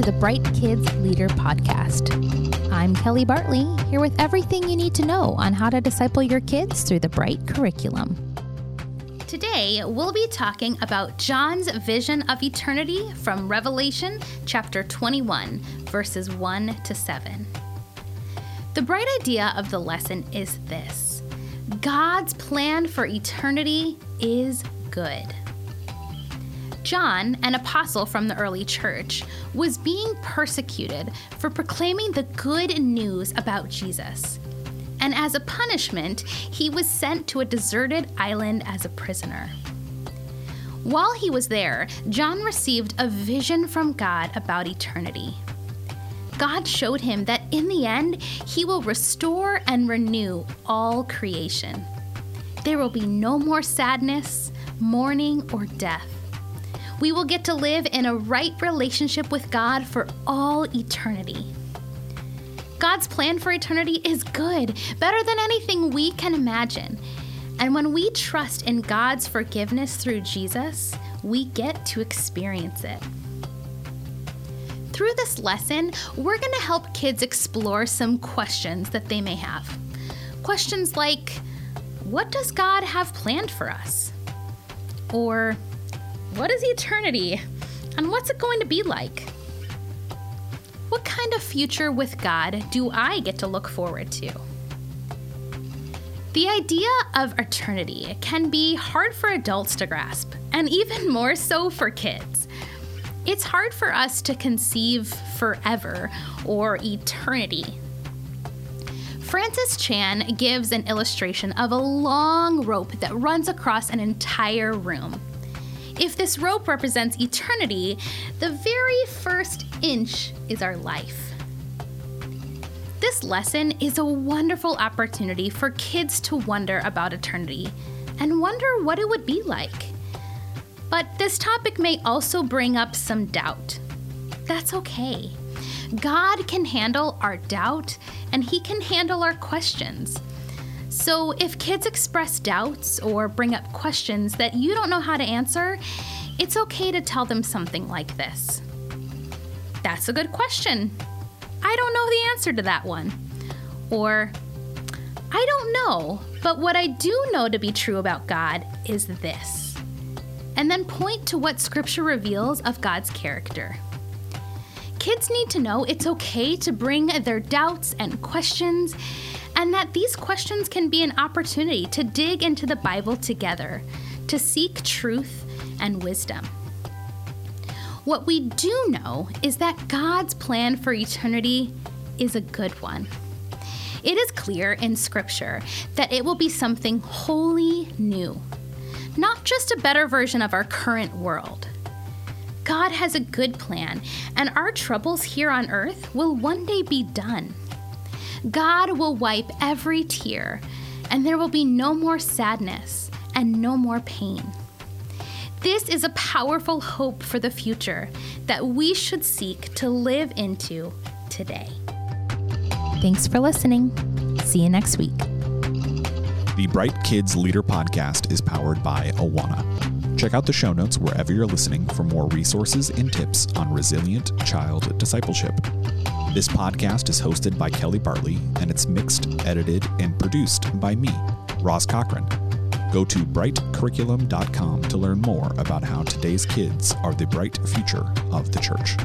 to the Bright Kids Leader Podcast. I'm Kelly Bartley, here with everything you need to know on how to disciple your kids through the Bright curriculum. Today, we'll be talking about John's vision of eternity from Revelation chapter 21, verses 1 to 7. The bright idea of the lesson is this God's plan for eternity is good. John, an apostle from the early church, was being persecuted for proclaiming the good news about Jesus. And as a punishment, he was sent to a deserted island as a prisoner. While he was there, John received a vision from God about eternity. God showed him that in the end, he will restore and renew all creation. There will be no more sadness, mourning, or death we will get to live in a right relationship with God for all eternity. God's plan for eternity is good, better than anything we can imagine. And when we trust in God's forgiveness through Jesus, we get to experience it. Through this lesson, we're going to help kids explore some questions that they may have. Questions like What does God have planned for us? Or what is eternity? And what's it going to be like? What kind of future with God do I get to look forward to? The idea of eternity can be hard for adults to grasp, and even more so for kids. It's hard for us to conceive forever or eternity. Francis Chan gives an illustration of a long rope that runs across an entire room. If this rope represents eternity, the very first inch is our life. This lesson is a wonderful opportunity for kids to wonder about eternity and wonder what it would be like. But this topic may also bring up some doubt. That's okay. God can handle our doubt and He can handle our questions. So, if kids express doubts or bring up questions that you don't know how to answer, it's okay to tell them something like this That's a good question. I don't know the answer to that one. Or, I don't know, but what I do know to be true about God is this. And then point to what Scripture reveals of God's character. Kids need to know it's okay to bring their doubts and questions and that these questions can be an opportunity to dig into the Bible together, to seek truth and wisdom. What we do know is that God's plan for eternity is a good one. It is clear in Scripture that it will be something wholly new, not just a better version of our current world. God has a good plan, and our troubles here on earth will one day be done. God will wipe every tear, and there will be no more sadness and no more pain. This is a powerful hope for the future that we should seek to live into today. Thanks for listening. See you next week. The Bright Kids Leader podcast is powered by Awana. Check out the show notes wherever you're listening for more resources and tips on resilient child discipleship. This podcast is hosted by Kelly Bartley and it's mixed, edited, and produced by me, Roz Cochran. Go to brightcurriculum.com to learn more about how today's kids are the bright future of the church.